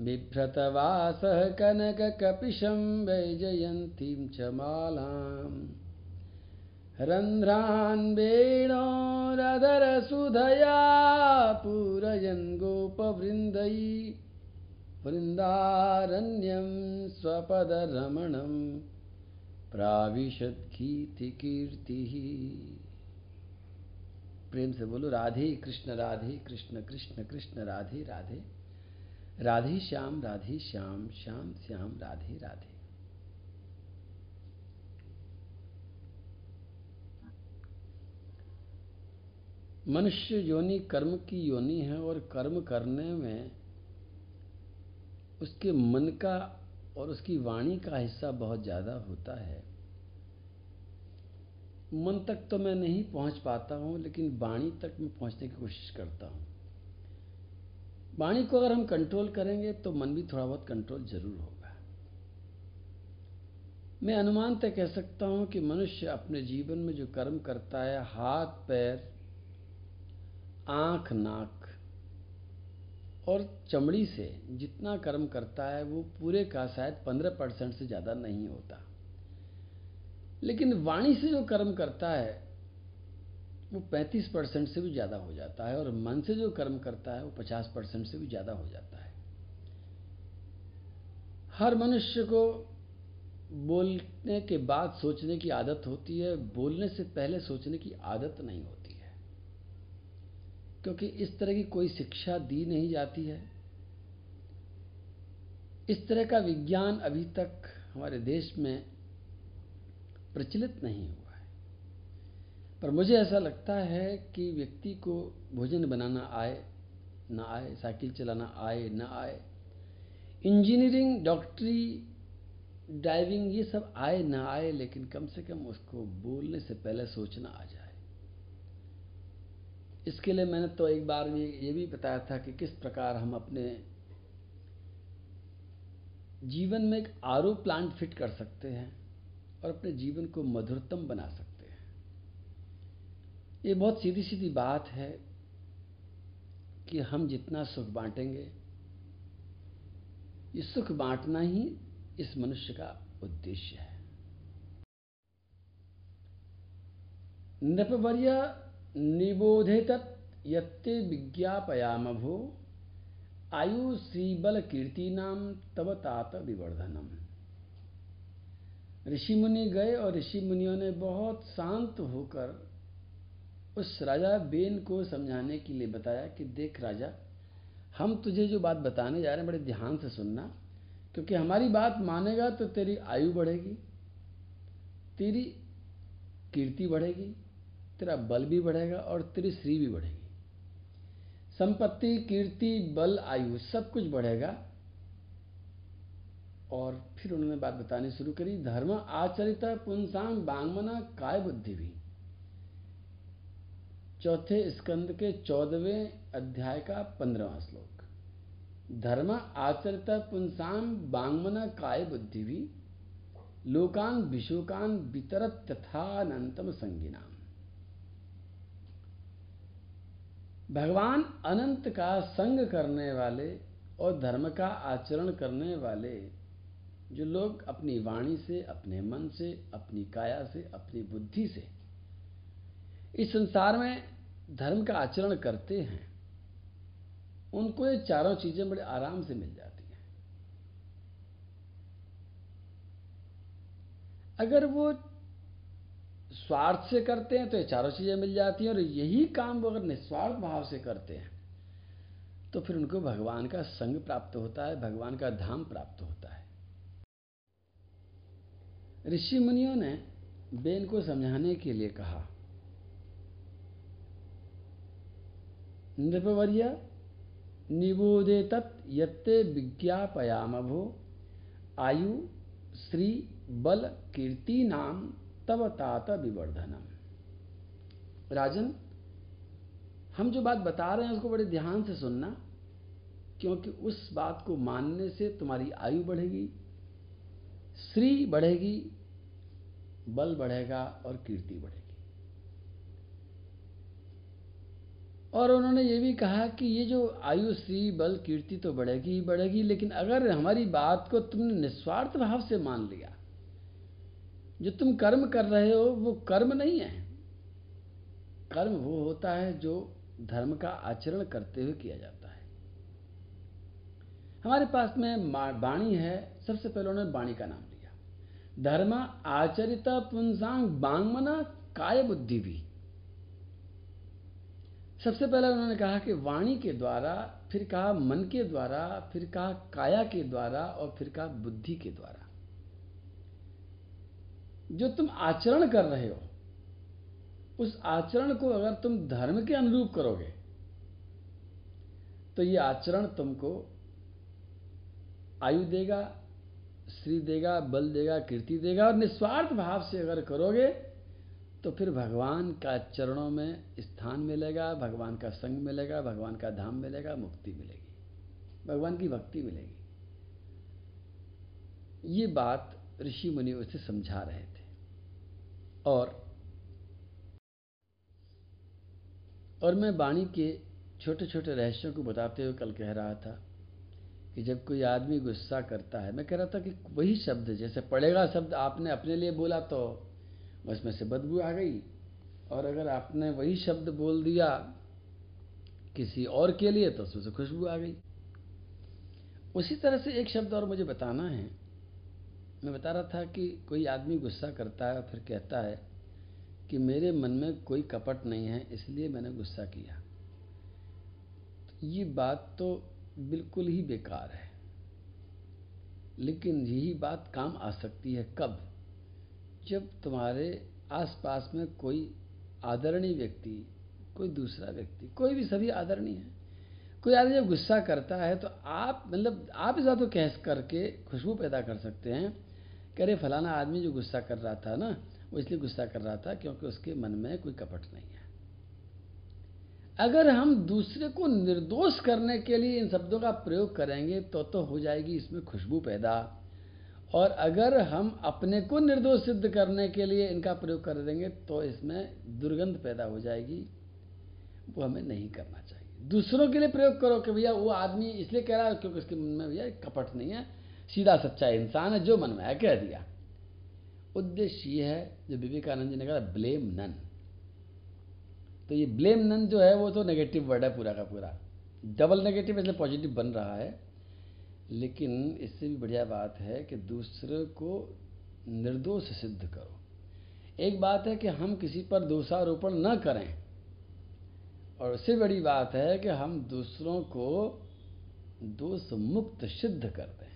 बिभ्रतवासः कनककपिशं वैजयन्तीं च मालाम्। रन्ध्रान् वेणोरधरसुधया पूरयन् गोपवृन्दै। वृन्दारण्यं स्वपदरमणं प्राविशद्गीतिकीर्तिः। प्रेम से बोलो, राधे कृष्ण राधे कृष्ण कृष्ण कृष्ण, राधे राधे। राधे श्याम राधे श्याम श्याम श्याम, राधे राधे। मनुष्य योनि कर्म की योनि है और कर्म करने में उसके मन का और उसकी वाणी का हिस्सा बहुत ज़्यादा होता है। मन तक तो मैं नहीं पहुँच पाता हूँ, लेकिन वाणी तक मैं पहुँचने की कोशिश करता हूँ। वाणी को अगर हम कंट्रोल करेंगे तो मन भी थोड़ा बहुत कंट्रोल ज़रूर होगा। मैं अनुमान तय कह सकता हूँ कि मनुष्य अपने जीवन में जो कर्म करता है, हाथ, पैर, आँख, नाक और चमड़ी से जितना कर्म करता है, वो पूरे का शायद पंद्रह परसेंट से ज़्यादा नहीं होता। लेकिन वाणी से जो कर्म करता है वो पैंतीस परसेंट से भी ज़्यादा हो जाता है और मन से जो कर्म करता है वो पचास परसेंट से भी ज़्यादा हो जाता है। हर मनुष्य को बोलने के बाद सोचने की आदत होती है, बोलने से पहले सोचने की आदत नहीं होती है। क्योंकि इस तरह की कोई शिक्षा दी नहीं जाती है। इस तरह का विज्ञान अभी तक हमारे देश में प्रचलित नहीं हुआ। पर मुझे ऐसा लगता है कि व्यक्ति को भोजन बनाना आए, ना आए, साइकिल चलाना आए, ना आए। इंजीनियरिंग, डॉक्टरी, ड्राइविंग, ये सब आए, ना आए, लेकिन कम से कम उसको बोलने से पहले सोचना आ जाए। इसके लिए मैंने तो एक बार भी ये भी बताया था कि किस प्रकार हम अपने जीवन में एक आर प्लांट फिट कर सकते हैं और अपने जीवन को मधुरतम बना सकते हैं। ये बहुत सीधी सीधी बात है कि हम जितना सुख बांटेंगे, ये सुख बांटना ही इस मनुष्य का उद्देश्य है। नृपवर्य तत् यत्ते विज्ञापयाम भो आयु श्रीबल कीर्ति नाम तब तात विवर्धनम। ऋषि मुनि गए और ऋषि मुनियों ने बहुत शांत होकर उस राजा बेन को समझाने के लिए बताया कि देख राजा, हम तुझे जो बात बताने जा रहे हैं, बड़े ध्यान से सुनना, क्योंकि हमारी बात मानेगा तो तेरी आयु बढ़ेगी, तेरी कीर्ति बढ़ेगी, तेरा बल भी बढ़ेगा और तेरी श्री भी बढ़ेगी। संपत्ति, कीर्ति, बल, आयु सब कुछ बढ़ेगा। और फिर उन्होंने बात बतानी शुरू करी, धर्म, आचरित पुंसाम बांगमना, काय बुद्धि भी। चौथे स्कंद के चौदहवें अध्याय का पंद्रहवा श्लोक। धर्म आचरित पुंसाम बांगमना काय बुद्धि भी, लोकान विशोकान वितरत तथानंतम संगिनाम। भगवान अनंत का संग करने वाले और धर्म का आचरण करने वाले, जो लोग अपनी वाणी से, अपने मन से, अपनी काया से, अपनी बुद्धि से इस संसार में धर्म का आचरण करते हैं, उनको ये चारों चीज़ें बड़े आराम से मिल जाती हैं। अगर वो स्वार्थ से करते हैं तो ये चारों चीज़ें मिल जाती हैं, और यही काम वो अगर निस्वार्थ भाव से करते हैं तो फिर उनको भगवान का संग प्राप्त होता है, भगवान का धाम प्राप्त होता है। ऋषि मुनियों ने बेन को समझाने के लिए कहा नृपवर्य निबोधे तत् यत्ते विज्ञापयाम भो आयु श्री बल, कीर्ति, नाम तब तात विवर्धनम। राजन, हम जो बात बता रहे हैं उसको बड़े ध्यान से सुनना, क्योंकि उस बात को मानने से तुम्हारी आयु बढ़ेगी श्री बढ़ेगी, बल बढ़ेगा और कीर्ति बढ़ेगी। और उन्होंने ये भी कहा कि ये जो आयु श्री बल कीर्ति तो बढ़ेगी ही बढ़ेगी, लेकिन अगर हमारी बात को तुमने निस्वार्थ भाव से मान लिया, जो तुम कर्म कर रहे हो, वो कर्म नहीं है। कर्म वो होता है जो धर्म का आचरण करते हुए किया जाता है। हमारे पास में वाणी है, सबसे पहले उन्होंने वाणी का नाम लिया। धर्म आचरिता पुंसांग बांगमना काय बुद्धि भी। सबसे पहले उन्होंने कहा कि वाणी के द्वारा, फिर कहा मन के द्वारा, फिर कहा काया के द्वारा और फिर कहा बुद्धि के द्वारा। जो तुम आचरण कर रहे हो, उस आचरण को अगर तुम धर्म के अनुरूप करोगे तो ये आचरण तुमको आयु देगा श्री देगा, बल देगा, कीर्ति देगा और निस्वार्थ भाव से अगर करोगे तो फिर भगवान का चरणों में स्थान मिलेगा, भगवान का संग मिलेगा, भगवान का धाम मिलेगा, मुक्ति मिलेगी। भगवान की भक्ति मिलेगी। ये बात ऋषि मुनि उसे समझा रहे थे। और और मैं वाणी के छोटे छोटे रहस्यों को बताते हुए कल कह रहा था कि जब कोई आदमी गुस्सा करता है, मैं कह रहा था कि वही शब्द, जैसे पड़ेगा शब्द आपने अपने लिए बोला तो। उसमें से बदबू आ गई। और अगर आपने वही शब्द बोल दिया किसी और के लिए तो उसमें से खुशबू आ गई। उसी तरह से एक शब्द और मुझे बताना है। मैं बता रहा था कि कोई आदमी गुस्सा करता है और फिर कहता है कि मेरे मन में कोई कपट नहीं है, इसलिए मैंने गुस्सा किया। तो ये बात तो बिल्कुल ही बेकार है। लेकिन यही बात काम आ सकती है कब? जब तुम्हारे आसपास में कोई आदरणीय व्यक्ति, कोई दूसरा व्यक्ति, कोई भी सभी आदरणीय है, कोई आदमी जब गुस्सा करता है तो आप मतलब आप इस को कह करके खुशबू पैदा कर सकते हैं कह रहे फलाना आदमी जो गुस्सा कर रहा था ना, वो इसलिए गुस्सा कर रहा था क्योंकि उसके मन में कोई कपट नहीं है। अगर हम दूसरे को निर्दोष करने के लिए इन शब्दों का प्रयोग करेंगे तो तो हो जाएगी इसमें खुशबू पैदा। और अगर हम अपने को निर्दोष सिद्ध करने के लिए इनका प्रयोग कर देंगे तो इसमें दुर्गंध पैदा हो जाएगी। वो हमें नहीं करना चाहिए। दूसरों के लिए प्रयोग करो कि भैया, वो आदमी इसलिए कह रहा है क्योंकि उसके मन में भैया कपट नहीं है, सीधा सच्चा इंसान है, जो मन में है, कह दिया। उद्देश्य ये है, जो विवेकानंद जी ने कहा, ब्लेम नन। तो ये ब्लेम नन जो है, वो तो नेगेटिव वर्ड है पूरा का पूरा। डबल नेगेटिव इसलिए पॉजिटिव बन रहा है। लेकिन इससे भी बढ़िया बात है कि दूसरे को निर्दोष सिद्ध करो। एक बात है कि हम किसी पर दोषारोपण न करें। और उससे बड़ी बात है कि हम दूसरों को दोष मुक्त सिद्ध कर दें।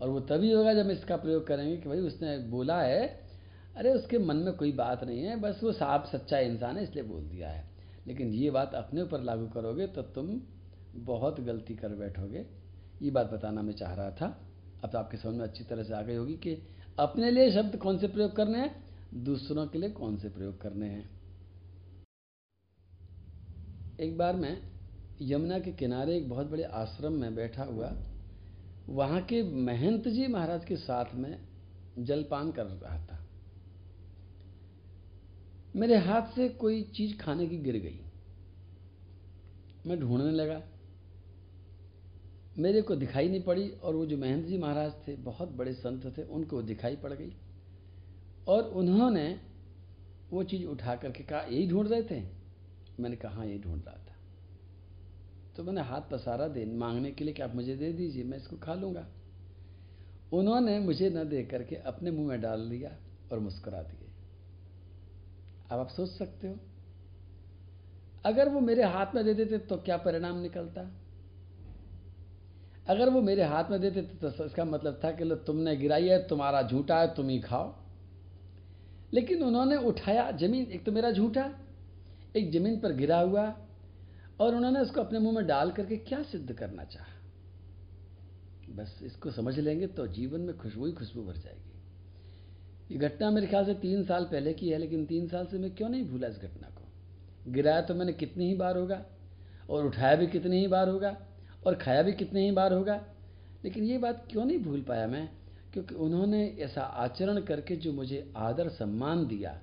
और वो तभी होगा जब इसका प्रयोग करेंगे कि भाई उसने बोला है, अरे उसके मन में कोई बात नहीं है, बस वो साफ़ सच्चा इंसान है, इसलिए बोल दिया है। लेकिन ये बात अपने ऊपर लागू करोगे तो तुम बहुत गलती कर बैठोगे। ये बात बताना मैं चाह रहा था। अब तो आपके समझ में अच्छी तरह से आ गई होगी कि अपने लिए शब्द कौन से प्रयोग करने हैं? दूसरों के लिए कौन से प्रयोग करने हैं? एक बार मैं यमुना के किनारे एक बहुत बड़े आश्रम में बैठा हुआ, वहाँ के महंत जी महाराज के साथ में जलपान कर रहा था। मेरे हाथ से कोई चीज़ खाने की गिर गई। मैं ढूँढने लगा मेरे को दिखाई नहीं पड़ी और वो जो महेंद्र जी महाराज थे, बहुत बड़े संत थे, उनको दिखाई पड़ गई। और उन्होंने वो चीज़ उठा करके कहा, यही ढूंढ रहे थे? मैंने कहा हाँ यही ढूंढ रहा था। तो मैंने हाथ पसारा दे, मांगने के लिए कि आप मुझे दे दीजिए, मैं इसको खा लूँगा। उन्होंने मुझे न दे करके अपने मुँह में डाल लिया और मुस्कुरा दिए। अब आप सोच सकते हो, अगर वो मेरे हाथ में दे देते तो क्या परिणाम निकलता? अगर वो मेरे हाथ में देते तो इसका मतलब था कि लो, तुमने गिराई है, तुम्हारा झूठा है, तुम ही खाओ। लेकिन उन्होंने उठाया ज़मीन, एक तो मेरा झूठा, एक ज़मीन पर गिरा हुआ, और उन्होंने उसको अपने मुँह में डाल करके क्या सिद्ध करना चाहा? बस इसको समझ लेंगे तो जीवन में खुशबू ही खुशबू भर जाएगी। ये घटना मेरे ख्याल से तीन साल पहले की है, लेकिन तीन साल से मैं क्यों नहीं भूला इस घटना को? गिराया तो मैंने कितनी ही बार होगा, और उठाया भी कितनी ही बार होगा और खाया भी कितने ही बार होगा। लेकिन ये बात क्यों नहीं भूल पाया मैं? क्योंकि उन्होंने ऐसा आचरण करके जो मुझे आदर सम्मान दिया,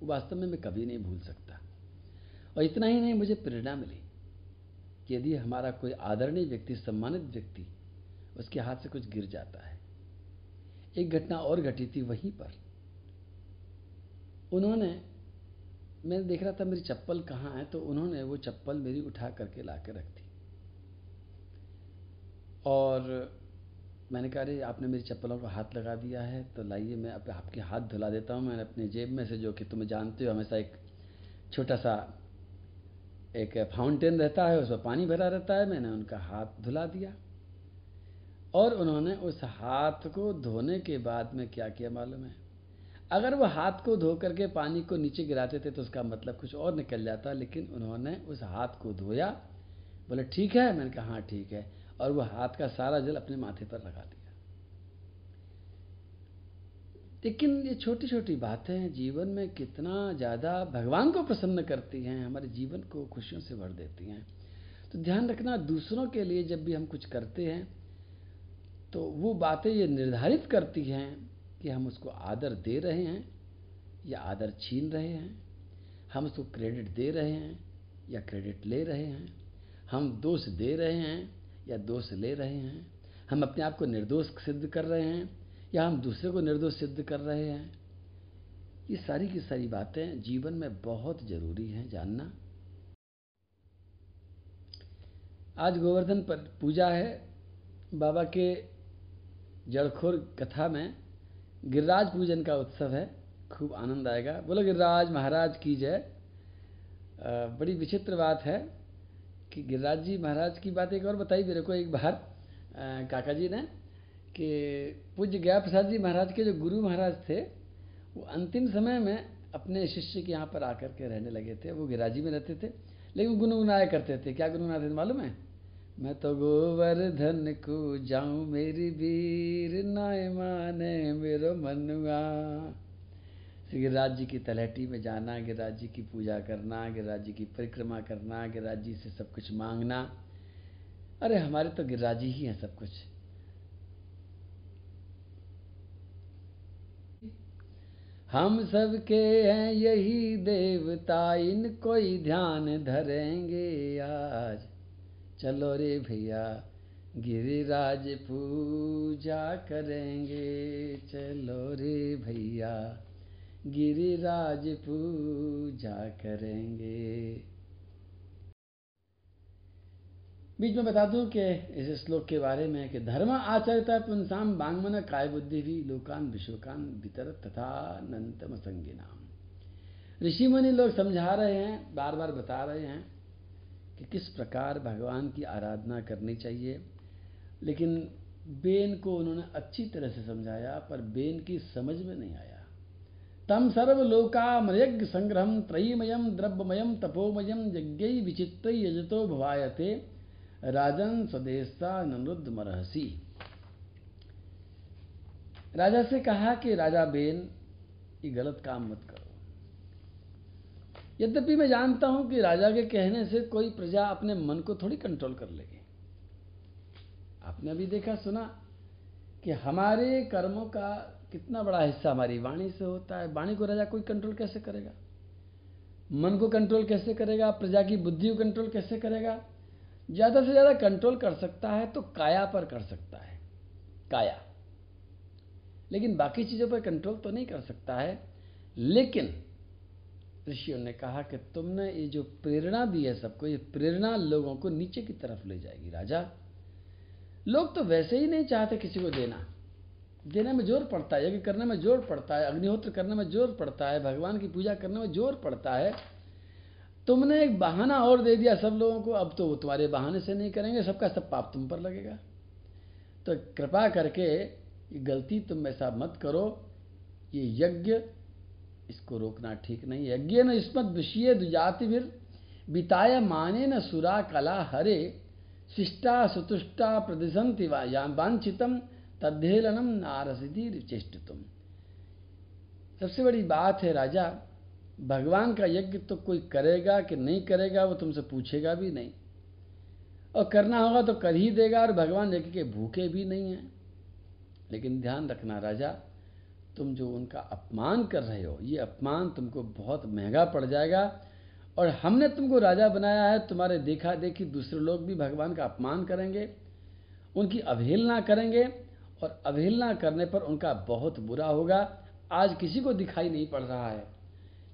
वो वास्तव में मैं कभी नहीं भूल सकता। और इतना ही नहीं, मुझे प्रेरणा मिली कि यदि हमारा कोई आदरणीय व्यक्ति, सम्मानित व्यक्ति, उसके हाथ से कुछ गिर जाता है। एक घटना और घटी थी वहीं पर। उन्होंने, मैं देख रहा था मेरी चप्पल कहाँ है तो उन्होंने वो चप्पल मेरी उठा करके ला के रख दी। और मैंने कहा, अरे, आपने मेरी चप्पलों को हाथ लगा दिया है तो लाइए, मैं अब आपके हाथ धुला देता हूँ, मैंने अपने जेब में से जो कि तुम्हें जानते हो, हमेशा एक छोटा सा, एक फाउंटेन रहता है, उसमें पानी भरा रहता है, मैंने उनका हाथ धुला दिया। और उन्होंने उस हाथ को धोने के बाद में क्या किया मालूम है? अगर वो हाथ को धो करके पानी को नीचे गिराते थे तो उसका मतलब कुछ और निकल जाता, लेकिन उन्होंने उस हाथ को धोया। बोले, ठीक है? मैंने कहा हाँ ठीक है। और वो हाथ का सारा जल अपने माथे पर लगा दिया। लेकिन ये छोटी छोटी बातें हैं जीवन में कितना ज़्यादा भगवान को प्रसन्न करती हैं, हमारे जीवन को खुशियों से भर देती हैं। तो ध्यान रखना, दूसरों के लिए जब भी हम कुछ करते हैं तो वो बातें ये निर्धारित करती हैं कि हम उसको आदर दे रहे हैं या आदर छीन रहे हैं। हम उसको क्रेडिट दे रहे हैं या क्रेडिट ले रहे हैं। हम दोष दे रहे हैं या दोष ले रहे हैं, हम अपने आप को निर्दोष सिद्ध कर रहे हैं, या हम दूसरे को निर्दोष सिद्ध कर रहे हैं, ये सारी की सारी बातें जीवन में बहुत ज़रूरी हैं जानना। आज गोवर्धन पर पूजा है, बाबा के जड़खोर कथा में गिरिराज पूजन का उत्सव है, खूब आनंद आएगा। बोलो गिरिराज, महाराज की जय। बड़ी विचित्र बात है कि गिरिराज जी महाराज की बात एक और बताई, मेरे को एक बार काका जी ने, कि पूज्य गया प्रसाद जी महाराज के जो गुरु महाराज थे, वो अंतिम समय में अपने शिष्य के यहाँ पर आकर के रहने लगे थे। वो गिराजी में रहते थे, लेकिन गुनगुनाया करते थे। क्या गुनगुनाते थे मालूम है? मैं तो गोवर्धन को जाऊँ, मेरी वीर नाय माने मेरो मनुआ। गिरिराज जी की तलहटी में जाना गिरिराज जी की पूजा करना गिरिराज जी की परिक्रमा करना गिरिराज जी से सब कुछ मांगना। अरे हमारे तो गिरिराज जी ही हैं सब कुछ। हम सब के हैं यही देवता, इन कोई ध्यान धरेंगे आज। चलो रे भैया, गिरिराज पूजा करेंगे। चलो रे भैया। गिरिराज पूजा करेंगे। बीच में बता दूँ कि इस श्लोक के बारे में कि धर्म आचरता पुंसाम बांगमन काय बुद्धि भी, लोकान विश्वकान भीतर तथा नंतम नाम ऋषि मुनि लोग समझा रहे हैं बार बार बता रहे हैं कि किस प्रकार भगवान की आराधना करनी चाहिए। लेकिन बेन को उन्होंने अच्छी तरह से समझाया, पर बेन की समझ में नहीं आया। तम सर्वलोकामयज्ञ संग्रह त्रयीमयम द्रव्यमयम तपोमयम यज्ञ विचित्र यजतो भवायते। राजन स्वदेशता नमृद्ध मरहसी राजा से कहा कि, राजा बेन, ये गलत काम मत करो। यद्यपि मैं जानता हूँ कि राजा के कहने से कोई प्रजा अपने मन को थोड़ी कंट्रोल कर लेगी। आपने अभी देखा, सुना कि हमारे कर्मों का कितना बड़ा हिस्सा हमारी वाणी से होता है। वाणी को राजा कोई कंट्रोल कैसे करेगा? मन को कंट्रोल कैसे करेगा? प्रजा की बुद्धि को कंट्रोल कैसे करेगा? ज़्यादा से ज़्यादा कंट्रोल कर सकता है तो काया पर कर सकता है। काया। लेकिन बाकी चीज़ों पर कंट्रोल तो नहीं कर सकता है। लेकिन ऋषियों ने कहा कि तुमने ये जो प्रेरणा दी है सबको, ये प्रेरणा लोगों को नीचे की तरफ़ ले जाएगी राजा। लोग तो वैसे ही नहीं चाहते किसी को देना। देने में ज़ोर पड़ता है, यज्ञ करने में ज़ोर पड़ता है, अग्निहोत्र करने में ज़ोर पड़ता है, भगवान की पूजा करने में ज़ोर पड़ता है। तुमने एक बहाना और दे दिया सब लोगों को, अब तो वो तुम्हारे बहाने से नहीं करेंगे, सबका सब पाप तुम पर लगेगा। तो कृपा करके ये गलती तुम ऐसा मत करो, ये यज्ञ, इसको रोकना ठीक नहीं यज्ञ न इसमत विषय दुजाति फिर बिताय माने न सुरा कला हरे, शिष्टा सुतुष्टा प्रदिशंति वांछितम तद्धेलनम नारसिधि चेष्टितुम सबसे बड़ी बात है राजा, भगवान का यज्ञ तो कोई करेगा कि नहीं करेगा, वो तुमसे पूछेगा भी नहीं। और करना होगा तो कर ही देगा और भगवान यज्ञ के भूखे भी नहीं हैं। लेकिन ध्यान रखना राजा, तुम जो उनका अपमान कर रहे हो, ये अपमान तुमको बहुत महँगा पड़ जाएगा। और हमने तुमको राजा बनाया है, तुम्हारे देखा देखी दूसरे लोग भी भगवान का अपमान करेंगे, उनकी अवहेलना करेंगे और अवहेलना करने पर उनका बहुत बुरा होगा। आज किसी को दिखाई नहीं पड़ रहा है।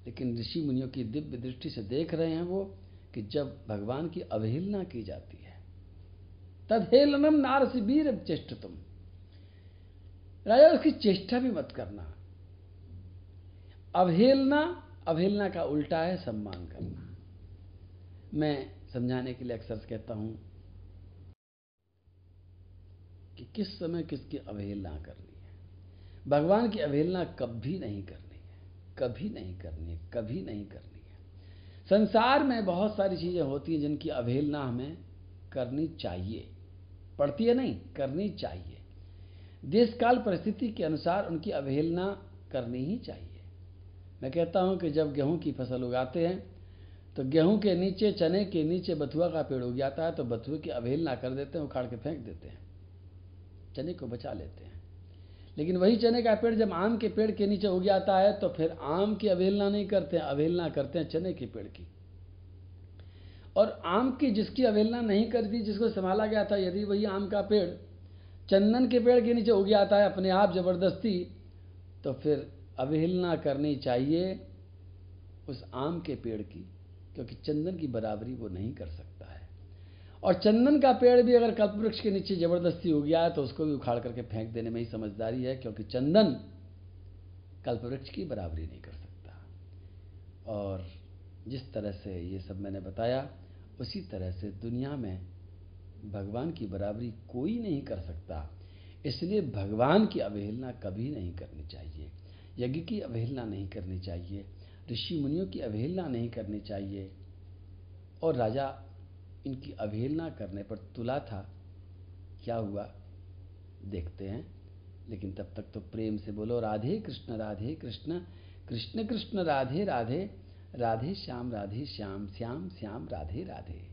लेकिन ऋषि मुनियों की दिव्य दृष्टि से देख रहे हैं वो कि जब भगवान की अवहेलना की जाती है तदहेलनम नारसी वीर चेष्ट तुम राजा, उसकी चेष्टा भी मत करना। अवहेलना अवहेलना का उल्टा है सम्मान करना। मैं समझाने के लिए अक्सर कहता हूँ कि किस समय किसकी अवहेलना करनी है। भगवान की अवहेलना कभी नहीं करनी है, कभी नहीं करनी है, कभी नहीं करनी है। संसार में बहुत सारी चीज़ें होती हैं जिनकी अवहेलना हमें करनी चाहिए। पड़ती है नहीं, करनी चाहिए। देश काल परिस्थिति के अनुसार उनकी अवहेलना करनी ही चाहिए। मैं कहता हूँ कि जब गेहूँ की फ़सल उगाते हैं तो गेहूँ के नीचे, चने के नीचे बथुआ का पेड़ उग जाता है तो बथुए की अवहेलना कर देते हैं, उखाड़ के फेंक देते हैं। चने को बचा लेते हैं। लेकिन वही चने का पेड़ जब आम के पेड़ के नीचे उग जाता है तो फिर आम की अवहेलना नहीं करते हैं, अवहेलना करते हैं चने के पेड़ की। और आम की जिसकी अवहेलना नहीं करती, जिसको संभाला गया था, यदि वही आम का पेड़ चंदन के पेड़ के नीचे उग जाता है, अपने आप ज़बरदस्ती तो फिर अवहेलना करनी चाहिए उस आम के पेड़ की, क्योंकि चंदन की बराबरी वो नहीं कर सकता है। और चंदन का पेड़ भी अगर कल्प वृक्ष के नीचे ज़बरदस्ती हो गया है तो उसको भी उखाड़ करके फेंक देने में ही समझदारी है, क्योंकि चंदन कल्पवृक्ष की बराबरी नहीं कर सकता। और जिस तरह से ये सब मैंने बताया, उसी तरह से दुनिया में भगवान की बराबरी कोई नहीं कर सकता। इसलिए भगवान की अवहेलना कभी नहीं करनी चाहिए। यज्ञ की अवहेलना नहीं करनी चाहिए। ऋषि मुनियों की अवहेलना नहीं करनी चाहिए। और राजा इनकी अवहेलना करने पर तुला था। क्या हुआ? देखते हैं। लेकिन तब तक तो प्रेम से बोलो, राधे कृष्ण राधे कृष्ण कृष्ण कृष्ण, राधे राधे राधे श्याम राधे श्याम श्याम श्याम, राधे राधे।